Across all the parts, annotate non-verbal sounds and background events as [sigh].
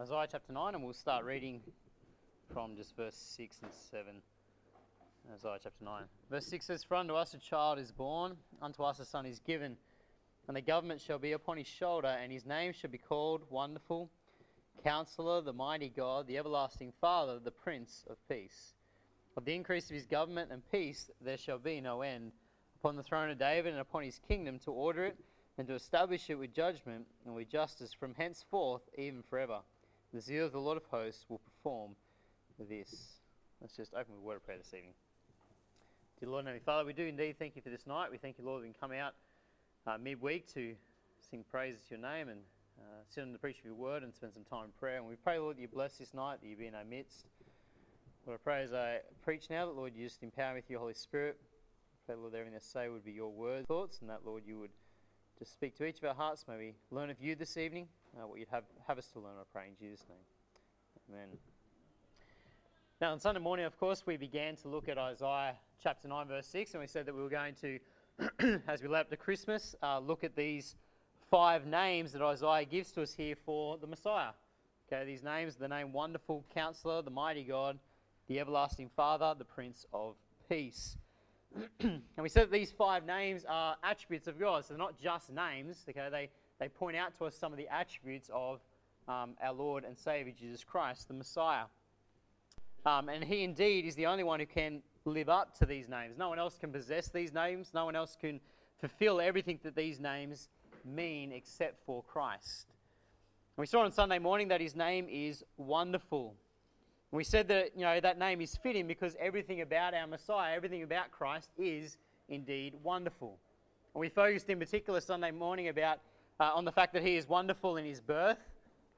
Isaiah chapter 9, and we'll start reading from just verse 6 and 7. Isaiah chapter 9. Verse 6 says, For unto us a child is born, unto us a son is given, and the government shall be upon his shoulder, and his name shall be called Wonderful, Counselor, the Mighty God, the Everlasting Father, the Prince of Peace. Of the increase of his government and peace there shall be no end, upon the throne of David and upon his kingdom, to order it and to establish it with judgment and with justice from henceforth even forever the zeal of the Lord of hosts will perform this. Let's just open with a word of prayer this evening. Dear Lord and Heavenly Father, we do indeed thank you for this night. We thank you, Lord, that we can come out uh, midweek to sing praises to your name and uh, sit on the preach of your word and spend some time in prayer. And we pray, Lord, that you bless this night, that you be in our midst. Lord, I pray as I preach now that, Lord, you just empower me with your Holy Spirit. I pray, Lord, everything I say would be your word, thoughts, and that, Lord, you would just speak to each of our hearts. May we learn of you this evening uh, what you'd have, have us to learn, I pray in Jesus' name. Amen. Now, on Sunday morning, of course, we began to look at Isaiah chapter 9, verse 6, and we said that we were going to, [clears throat] as we led up to Christmas, uh, look at these five names that Isaiah gives to us here for the Messiah. Okay, these names the name Wonderful Counselor, the Mighty God, the Everlasting Father, the Prince of Peace. [clears throat] and we said that these five names are attributes of God, so they're not just names, okay, they, they point out to us some of the attributes of um, our Lord and Savior Jesus Christ, the Messiah. Um, and He indeed is the only one who can live up to these names. No one else can possess these names, no one else can fulfill everything that these names mean except for Christ. We saw on Sunday morning that His name is wonderful. We said that you know that name is fitting because everything about our Messiah, everything about Christ is indeed wonderful. And we focused in particular Sunday morning about uh, on the fact that he is wonderful in his birth,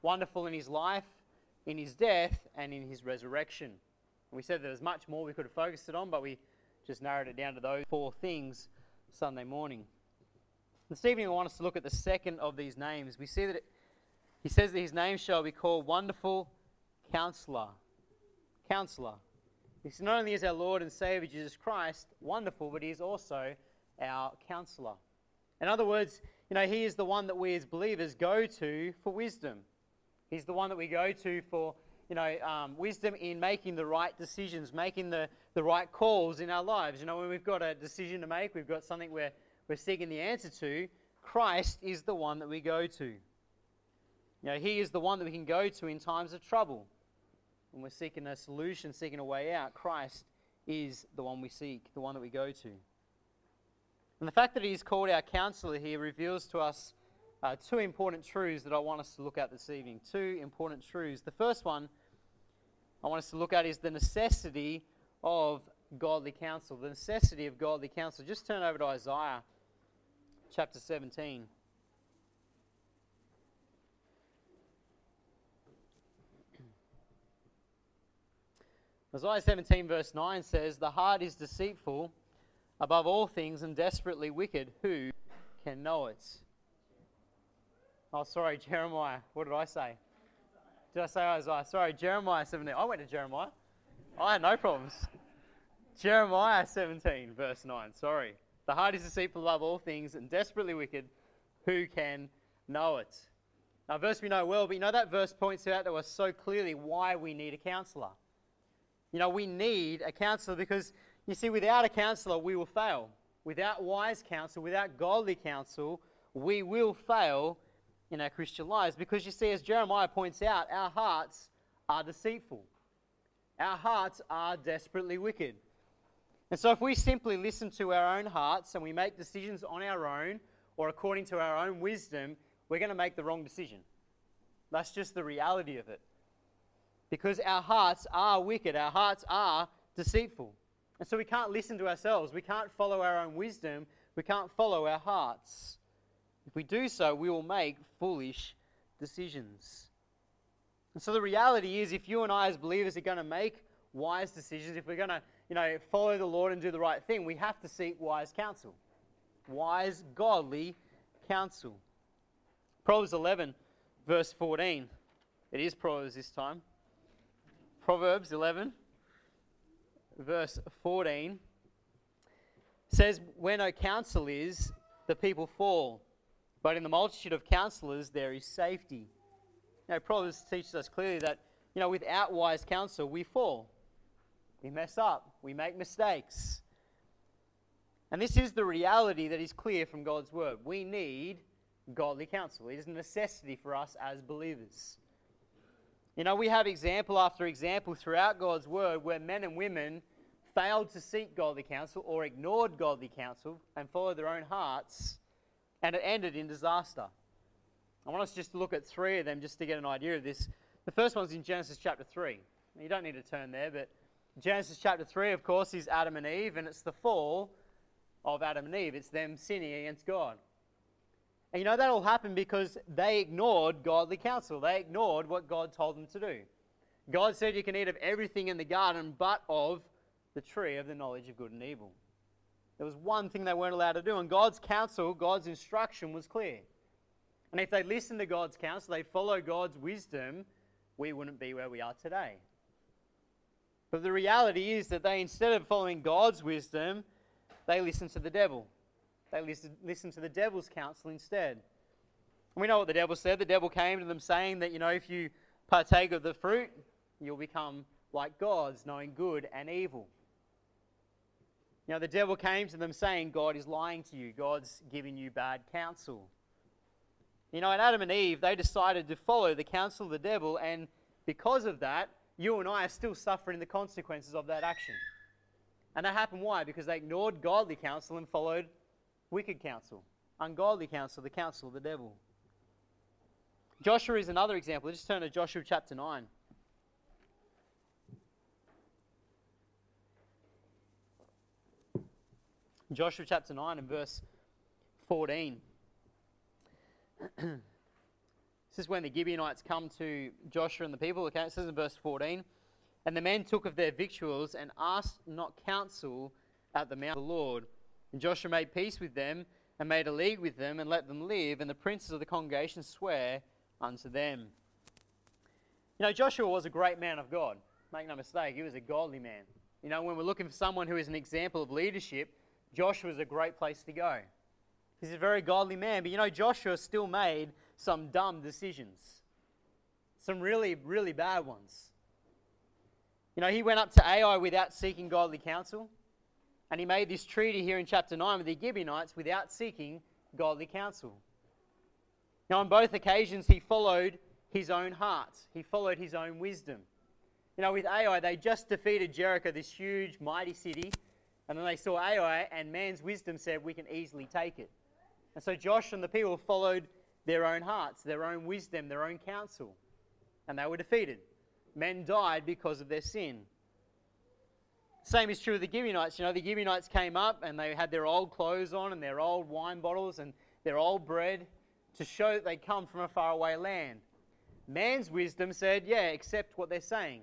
wonderful in his life, in his death, and in his resurrection. And we said that there's much more we could have focused it on, but we just narrowed it down to those four things Sunday morning. This evening, I want us to look at the second of these names. We see that it, he says that his name shall be called Wonderful Counselor. Counselor. He's not only is our Lord and Savior Jesus Christ wonderful, but he is also our counselor. In other words, you know, He is the one that we as believers go to for wisdom. He's the one that we go to for, you know, um, wisdom in making the right decisions, making the, the right calls in our lives. You know, when we've got a decision to make, we've got something we're, we're seeking the answer to, Christ is the one that we go to. You know, He is the one that we can go to in times of trouble. When we're seeking a solution, seeking a way out, Christ is the one we seek, the one that we go to. And the fact that he's called our counselor here reveals to us uh, two important truths that I want us to look at this evening. Two important truths. The first one I want us to look at is the necessity of godly counsel. The necessity of godly counsel. Just turn over to Isaiah chapter 17. Isaiah 17, verse 9 says, The heart is deceitful above all things and desperately wicked. Who can know it? Oh, sorry, Jeremiah. What did I say? Did I say Isaiah? Sorry, Jeremiah 17. I went to Jeremiah. I had no problems. Jeremiah 17, verse 9. Sorry. The heart is deceitful above all things and desperately wicked. Who can know it? Now, verse we know well, but you know that verse points out to us so clearly why we need a counselor. You know, we need a counselor because you see, without a counselor, we will fail. Without wise counsel, without godly counsel, we will fail in our Christian lives. Because you see, as Jeremiah points out, our hearts are deceitful, our hearts are desperately wicked. And so, if we simply listen to our own hearts and we make decisions on our own or according to our own wisdom, we're going to make the wrong decision. That's just the reality of it. Because our hearts are wicked, our hearts are deceitful. And so we can't listen to ourselves. We can't follow our own wisdom. We can't follow our hearts. If we do so, we will make foolish decisions. And so the reality is, if you and I as believers are going to make wise decisions, if we're going to, you know, follow the Lord and do the right thing, we have to seek wise counsel. Wise, godly counsel. Proverbs 11, verse 14. It is Proverbs this time. Proverbs 11, verse 14 says, Where no counsel is, the people fall, but in the multitude of counselors there is safety. Now, Proverbs teaches us clearly that, you know, without wise counsel, we fall. We mess up. We make mistakes. And this is the reality that is clear from God's word. We need godly counsel. It is a necessity for us as believers. You know, we have example after example throughout God's word where men and women failed to seek godly counsel or ignored godly counsel and followed their own hearts, and it ended in disaster. I want us just to look at three of them just to get an idea of this. The first one's in Genesis chapter 3. You don't need to turn there, but Genesis chapter 3, of course, is Adam and Eve, and it's the fall of Adam and Eve. It's them sinning against God. And you know, that all happened because they ignored godly counsel. They ignored what God told them to do. God said you can eat of everything in the garden but of the tree of the knowledge of good and evil. There was one thing they weren't allowed to do, and God's counsel, God's instruction was clear. And if they listened to God's counsel, they follow God's wisdom, we wouldn't be where we are today. But the reality is that they, instead of following God's wisdom, they listened to the devil. They listened, to the devil's counsel instead. And we know what the devil said. The devil came to them saying that, you know, if you partake of the fruit, you'll become like gods, knowing good and evil. You know, the devil came to them saying, God is lying to you, God's giving you bad counsel. You know, and Adam and Eve, they decided to follow the counsel of the devil, and because of that, you and I are still suffering the consequences of that action. And that happened why? Because they ignored godly counsel and followed wicked counsel, ungodly counsel, the counsel of the devil. Joshua is another example. Let's Just turn to Joshua chapter 9. Joshua chapter 9 and verse 14. [clears throat] this is when the Gibeonites come to Joshua and the people. Okay, it says in verse 14 And the men took of their victuals and asked not counsel at the mount of the Lord. And Joshua made peace with them and made a league with them and let them live. And the princes of the congregation swear unto them. You know, Joshua was a great man of God. Make no mistake, he was a godly man. You know, when we're looking for someone who is an example of leadership, Joshua is a great place to go. He's a very godly man, but you know, Joshua still made some dumb decisions. Some really, really bad ones. You know, he went up to Ai without seeking godly counsel, and he made this treaty here in chapter 9 with the Gibeonites without seeking godly counsel. Now, on both occasions, he followed his own heart, he followed his own wisdom. You know, with Ai, they just defeated Jericho, this huge, mighty city, and then they saw Ai, and man's wisdom said, We can easily take it. And so Josh and the people followed their own hearts, their own wisdom, their own counsel, and they were defeated. Men died because of their sin. Same is true of the Gibeonites. You know, the Gibeonites came up and they had their old clothes on and their old wine bottles and their old bread to show that they come from a faraway land. Man's wisdom said, yeah, accept what they're saying,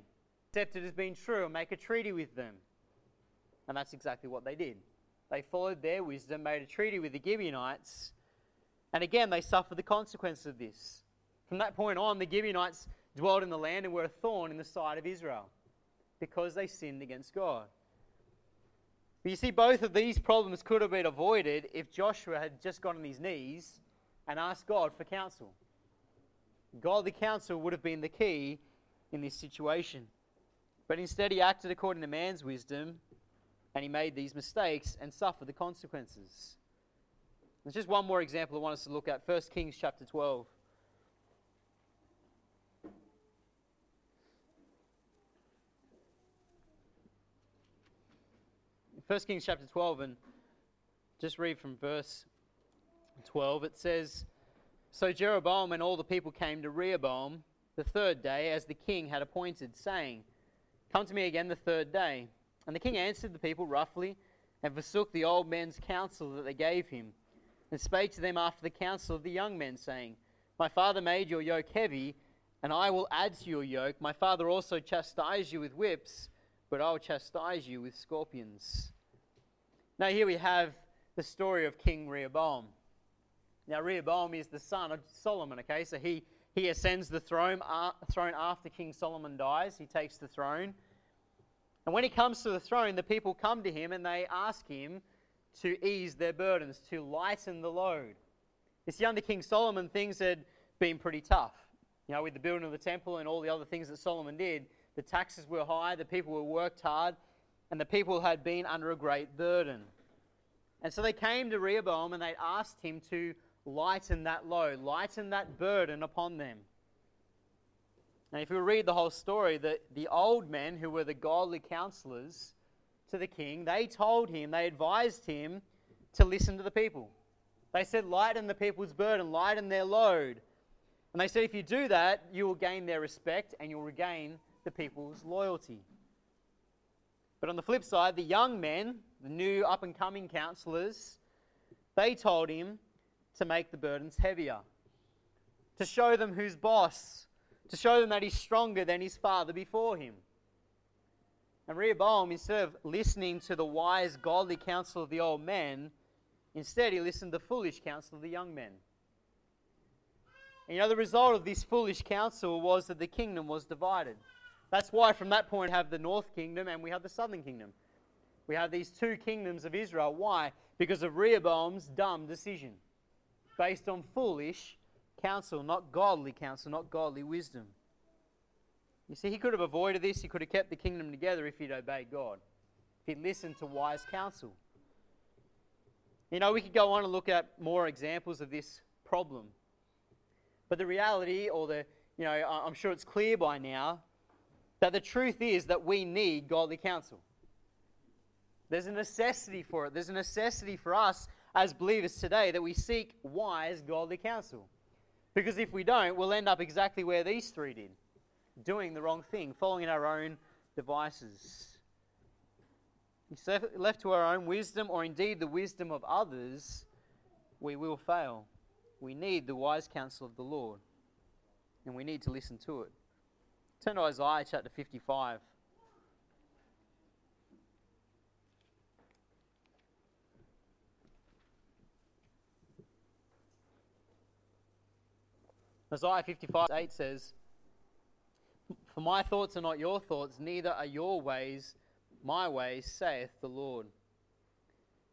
accept it as being true, and make a treaty with them. And that's exactly what they did. They followed their wisdom, made a treaty with the Gibeonites, and again they suffered the consequences of this. From that point on, the Gibeonites dwelled in the land and were a thorn in the side of Israel because they sinned against God. But you see, both of these problems could have been avoided if Joshua had just gone on his knees and asked God for counsel. Godly counsel would have been the key in this situation. But instead, he acted according to man's wisdom and he made these mistakes and suffered the consequences. There's just one more example I want us to look at 1 Kings chapter 12. 1 Kings chapter 12, and just read from verse 12. It says, So Jeroboam and all the people came to Rehoboam the third day, as the king had appointed, saying, Come to me again the third day. And the king answered the people roughly, and forsook the old men's counsel that they gave him, and spake to them after the counsel of the young men, saying, My father made your yoke heavy, and I will add to your yoke. My father also chastised you with whips, but I will chastise you with scorpions. Now, here we have the story of King Rehoboam. Now, Rehoboam is the son of Solomon, okay? So he, he ascends the throne, uh, throne after King Solomon dies. He takes the throne. And when he comes to the throne, the people come to him and they ask him to ease their burdens, to lighten the load. You see, under King Solomon, things had been pretty tough. You know, with the building of the temple and all the other things that Solomon did, the taxes were high, the people were worked hard, and the people had been under a great burden. And so they came to Rehoboam and they asked him to lighten that load, lighten that burden upon them. Now, if you read the whole story, the, the old men who were the godly counselors to the king, they told him, they advised him to listen to the people. They said, lighten the people's burden, lighten their load. And they said, if you do that, you will gain their respect and you'll regain the people's loyalty. But on the flip side, the young men, the new up and coming counselors, they told him to make the burdens heavier, to show them who's boss, to show them that he's stronger than his father before him. And Rehoboam, instead of listening to the wise, godly counsel of the old men, instead he listened to the foolish counsel of the young men. And you know, the result of this foolish counsel was that the kingdom was divided. That's why from that point we have the north kingdom and we have the southern kingdom. We have these two kingdoms of Israel. Why? Because of Rehoboam's dumb decision based on foolish counsel, not godly counsel, not godly wisdom. You see, he could have avoided this. He could have kept the kingdom together if he'd obeyed God, if he'd listened to wise counsel. You know, we could go on and look at more examples of this problem. But the reality, or the, you know, I'm sure it's clear by now, that the truth is that we need godly counsel. There's a necessity for it. There's a necessity for us as believers today that we seek wise, godly counsel. Because if we don't, we'll end up exactly where these three did doing the wrong thing, following our own devices. Left to our own wisdom, or indeed the wisdom of others, we will fail. We need the wise counsel of the Lord, and we need to listen to it. Turn to Isaiah chapter 55. Isaiah 55 8 says, For my thoughts are not your thoughts, neither are your ways my ways, saith the Lord.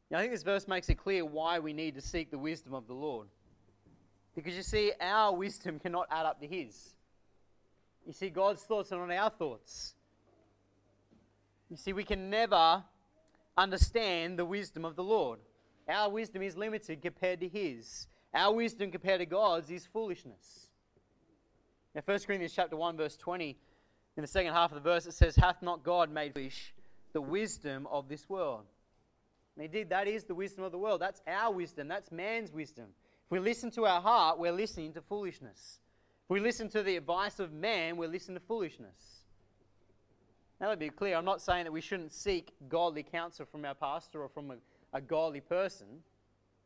Now, I think this verse makes it clear why we need to seek the wisdom of the Lord. Because you see, our wisdom cannot add up to His. You see, God's thoughts are not our thoughts. You see, we can never understand the wisdom of the Lord. Our wisdom is limited compared to His. Our wisdom compared to God's is foolishness. Now, 1 Corinthians chapter 1, verse 20, in the second half of the verse, it says, Hath not God made foolish the wisdom of this world? And did. That is the wisdom of the world. That's our wisdom. That's man's wisdom. If we listen to our heart, we're listening to foolishness. If we listen to the advice of man, we're listening to foolishness. Now, let me be clear. I'm not saying that we shouldn't seek godly counsel from our pastor or from a, a godly person,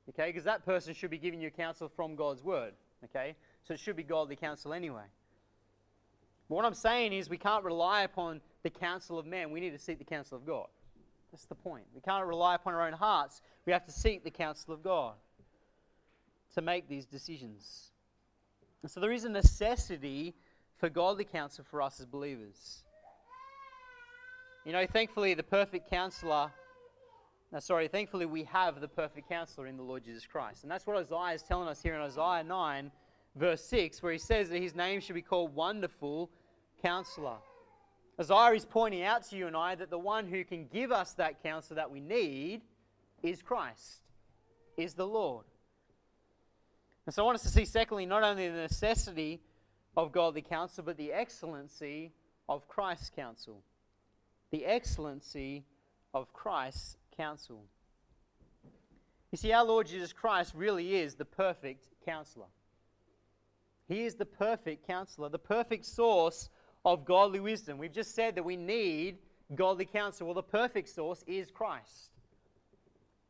okay? Because that person should be giving you counsel from God's word, okay? So it should be godly counsel anyway. But what I'm saying is we can't rely upon the counsel of man. We need to seek the counsel of God. That's the point. We can't rely upon our own hearts. We have to seek the counsel of God to make these decisions. And so there is a necessity for godly counsel for us as believers. You know, thankfully, the perfect counselor, no, sorry, thankfully, we have the perfect counselor in the Lord Jesus Christ. And that's what Isaiah is telling us here in Isaiah 9, verse 6, where he says that his name should be called Wonderful Counselor. Isaiah is pointing out to you and I that the one who can give us that counsel that we need is Christ, is the Lord. And so I want us to see, secondly, not only the necessity of godly counsel, but the excellency of Christ's counsel. The excellency of Christ's counsel. You see, our Lord Jesus Christ really is the perfect counselor. He is the perfect counselor, the perfect source of godly wisdom. We've just said that we need godly counsel. Well, the perfect source is Christ.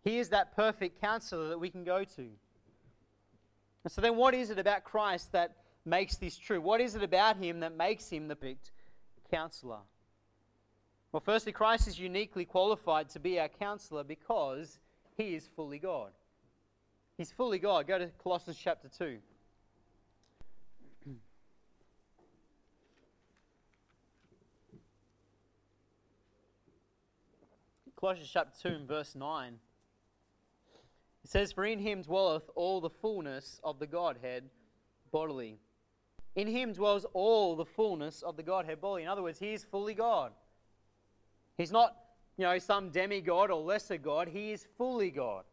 He is that perfect counselor that we can go to. And so then, what is it about Christ that makes this true? What is it about him that makes him the perfect counselor? Well, firstly, Christ is uniquely qualified to be our counselor because he is fully God. He's fully God. Go to Colossians chapter 2. Colossians chapter 2 and verse 9. It says, For in him dwelleth all the fullness of the Godhead bodily. In him dwells all the fullness of the Godhead bodily. In other words, he is fully God. He's not, you know, some demigod or lesser God. He is fully God.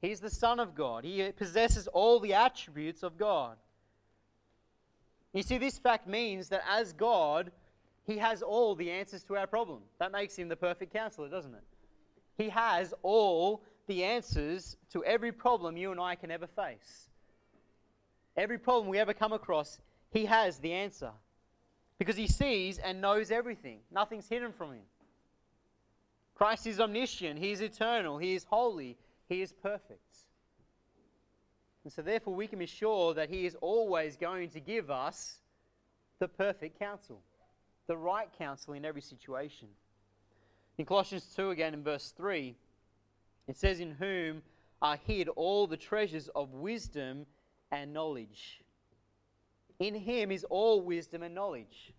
He's the Son of God. He possesses all the attributes of God. You see, this fact means that as God, He has all the answers to our problem. That makes Him the perfect counselor, doesn't it? He has all the answers to every problem you and I can ever face. Every problem we ever come across, He has the answer. Because He sees and knows everything, nothing's hidden from Him. Christ is omniscient, He is eternal, He is holy, He is perfect. And so, therefore, we can be sure that He is always going to give us the perfect counsel, the right counsel in every situation. In Colossians 2, again in verse 3, it says, In whom are hid all the treasures of wisdom and knowledge. In Him is all wisdom and knowledge.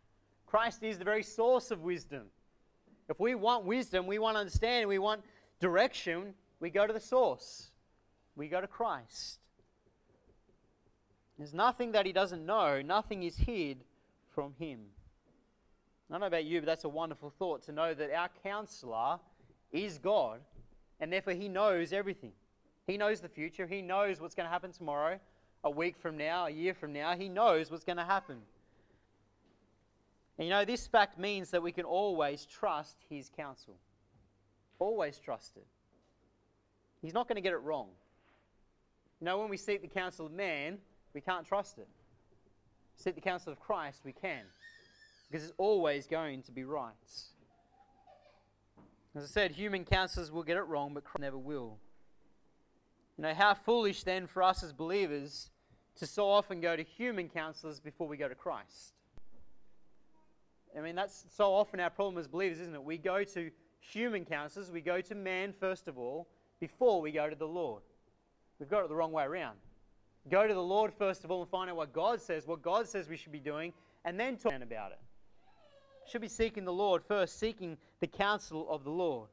Christ is the very source of wisdom. If we want wisdom, we want understanding, we want direction, we go to the source. We go to Christ. There's nothing that he doesn't know, nothing is hid from him. I don't know about you, but that's a wonderful thought to know that our counselor is God, and therefore he knows everything. He knows the future, he knows what's going to happen tomorrow, a week from now, a year from now. He knows what's going to happen. And you know, this fact means that we can always trust his counsel. Always trust it. He's not going to get it wrong. You know, when we seek the counsel of man, we can't trust it. Seek the counsel of Christ, we can. Because it's always going to be right. As I said, human counselors will get it wrong, but Christ never will. You know, how foolish then for us as believers to so often go to human counselors before we go to Christ. I mean, that's so often our problem as believers, isn't it? We go to human counselors, we go to man first of all, before we go to the Lord. We've got it the wrong way around. Go to the Lord first of all and find out what God says, what God says we should be doing, and then talk about it. Should be seeking the Lord first, seeking the counsel of the Lord.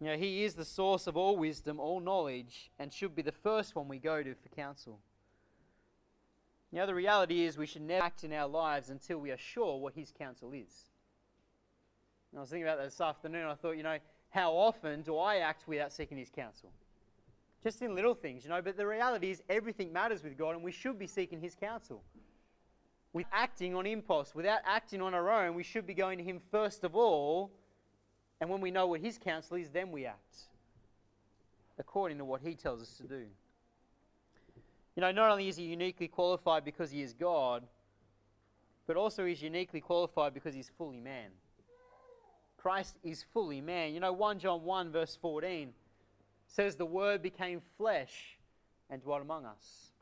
You know, He is the source of all wisdom, all knowledge, and should be the first one we go to for counsel. You know, the reality is we should never act in our lives until we are sure what His counsel is. And I was thinking about that this afternoon. I thought, you know, how often do I act without seeking His counsel? Just in little things, you know, but the reality is everything matters with God and we should be seeking His counsel. With acting on impulse, without acting on our own, we should be going to Him first of all. And when we know what His counsel is, then we act according to what He tells us to do. You know, not only is He uniquely qualified because He is God, but also He's uniquely qualified because He's fully man. Christ is fully man. You know, 1 John 1, verse 14 says, The Word became flesh and dwelt among us.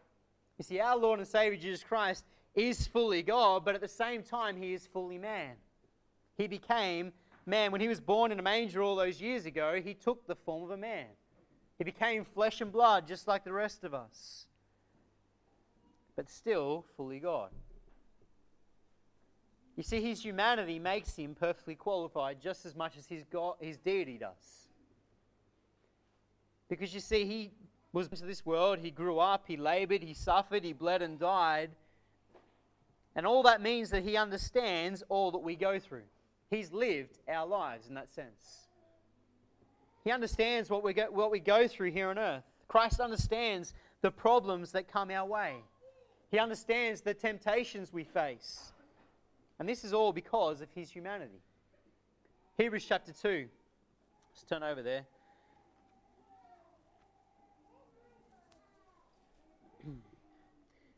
You see, our Lord and Savior Jesus Christ is fully God, but at the same time, He is fully man. He became man. When He was born in a manger all those years ago, He took the form of a man. He became flesh and blood just like the rest of us, but still fully God. You see, his humanity makes him perfectly qualified just as much as his, God, his deity does. Because you see, he was into this world, he grew up, he labored, he suffered, he bled and died. And all that means that he understands all that we go through. He's lived our lives in that sense. He understands what we go, what we go through here on earth. Christ understands the problems that come our way. He understands the temptations we face. And this is all because of his humanity. Hebrews chapter 2. Let's turn over there.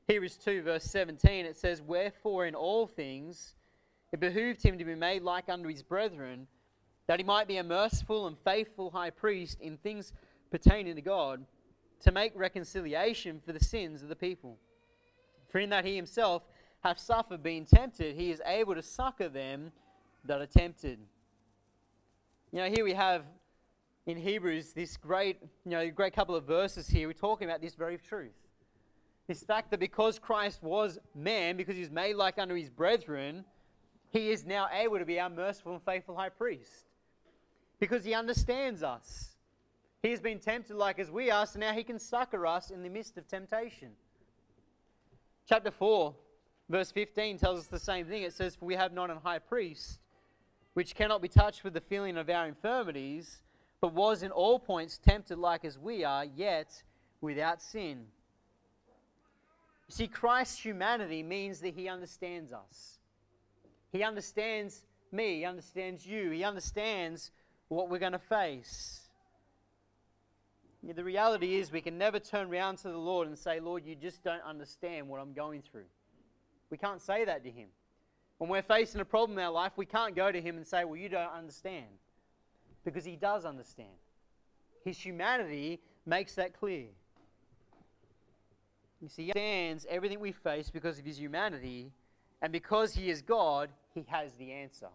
Hebrews 2, verse 17, it says, Wherefore in all things it behooved him to be made like unto his brethren, that he might be a merciful and faithful high priest in things pertaining to God, to make reconciliation for the sins of the people. For in that he himself hath suffered being tempted, he is able to succor them that are tempted. You know, here we have in Hebrews this great, you know, great couple of verses here. We're talking about this very truth. This fact that because Christ was man, because he was made like unto his brethren, he is now able to be our merciful and faithful high priest. Because he understands us. He has been tempted like as we are, so now he can succor us in the midst of temptation. Chapter 4, verse 15 tells us the same thing. It says, For we have not an high priest which cannot be touched with the feeling of our infirmities, but was in all points tempted like as we are, yet without sin. You see, Christ's humanity means that he understands us. He understands me, he understands you, he understands what we're going to face. The reality is, we can never turn around to the Lord and say, Lord, you just don't understand what I'm going through. We can't say that to Him. When we're facing a problem in our life, we can't go to Him and say, Well, you don't understand. Because He does understand. His humanity makes that clear. You see, He understands everything we face because of His humanity, and because He is God, He has the answer.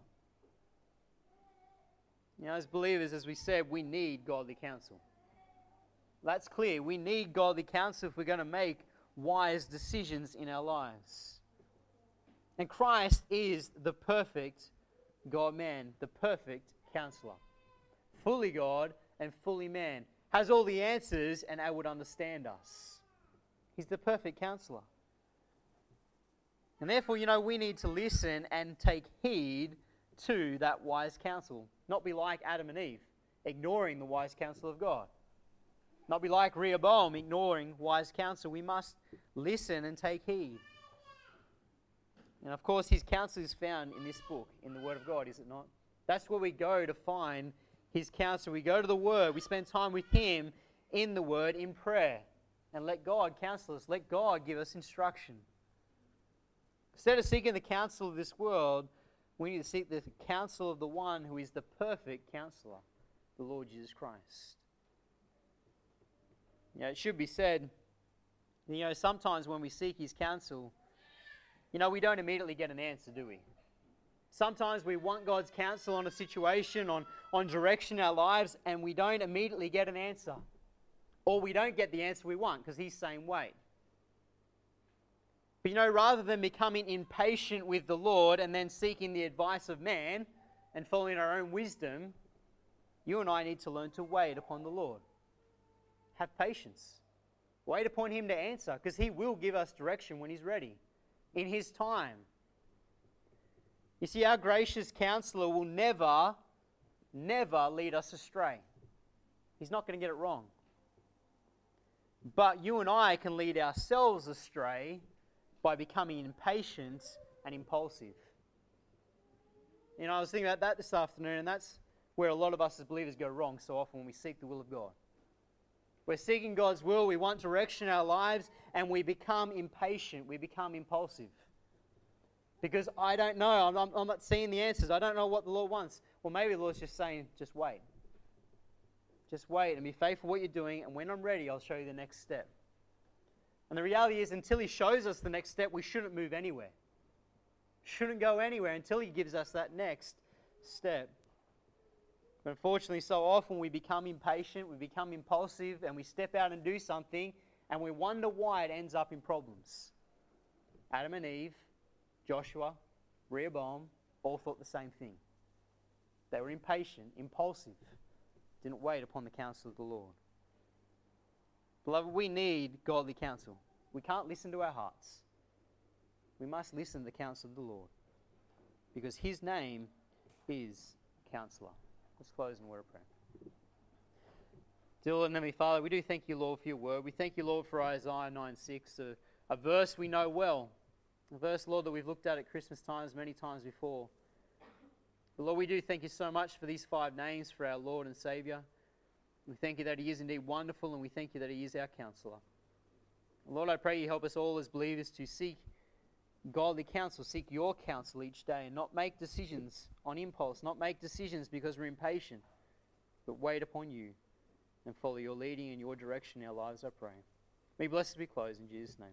You know, as believers, as we said, we need godly counsel. That's clear. We need godly counsel if we're going to make wise decisions in our lives. And Christ is the perfect God man, the perfect counselor. Fully God and fully man. Has all the answers and I would understand us. He's the perfect counselor. And therefore, you know, we need to listen and take heed to that wise counsel. Not be like Adam and Eve, ignoring the wise counsel of God. Not be like Rehoboam, ignoring wise counsel. We must listen and take heed. And of course, his counsel is found in this book, in the Word of God, is it not? That's where we go to find his counsel. We go to the Word, we spend time with him in the Word, in prayer, and let God counsel us. Let God give us instruction. Instead of seeking the counsel of this world, we need to seek the counsel of the one who is the perfect counselor, the Lord Jesus Christ. You know, it should be said, you know, sometimes when we seek his counsel, you know, we don't immediately get an answer, do we? Sometimes we want God's counsel on a situation, on, on direction in our lives, and we don't immediately get an answer. Or we don't get the answer we want because He's saying, wait. But you know, rather than becoming impatient with the Lord and then seeking the advice of man and following our own wisdom, you and I need to learn to wait upon the Lord. Have patience. Wait upon Him to answer because He will give us direction when He's ready in His time. You see, our gracious counselor will never, never lead us astray. He's not going to get it wrong. But you and I can lead ourselves astray by becoming impatient and impulsive. You know, I was thinking about that this afternoon, and that's where a lot of us as believers go wrong so often when we seek the will of God. We're seeking God's will, we want direction in our lives, and we become impatient, we become impulsive. Because I don't know, I'm, I'm, not seeing the answers, I don't know what the Lord wants. Well, maybe the Lord's just saying, just wait. Just wait and be faithful what you're doing, and when I'm ready, I'll show you the next step. And the reality is, until He shows us the next step, we shouldn't move anywhere. Shouldn't go anywhere until He gives us that next step. But unfortunately, so often we become impatient, we become impulsive, and we step out and do something, and we wonder why it ends up in problems. Adam and Eve, Joshua, Rehoboam, all thought the same thing. They were impatient, impulsive, didn't wait upon the counsel of the Lord. Beloved, we need godly counsel. We can't listen to our hearts. We must listen to the counsel of the Lord because his name is Counselor. Let's close in word of prayer. Dear Lord and Heavenly Father, we do thank you, Lord, for your word. We thank you, Lord, for Isaiah 9 6, a, a verse we know well. A verse, Lord, that we've looked at at Christmas times many times before. Lord, we do thank you so much for these five names for our Lord and Savior. We thank you that He is indeed wonderful, and we thank you that He is our counselor. Lord, I pray you help us all as believers to seek godly counsel, seek your counsel each day, and not make decisions on impulse, not make decisions because we're impatient, but wait upon you and follow your leading and your direction in our lives, I pray. May blessed be closed in Jesus' name.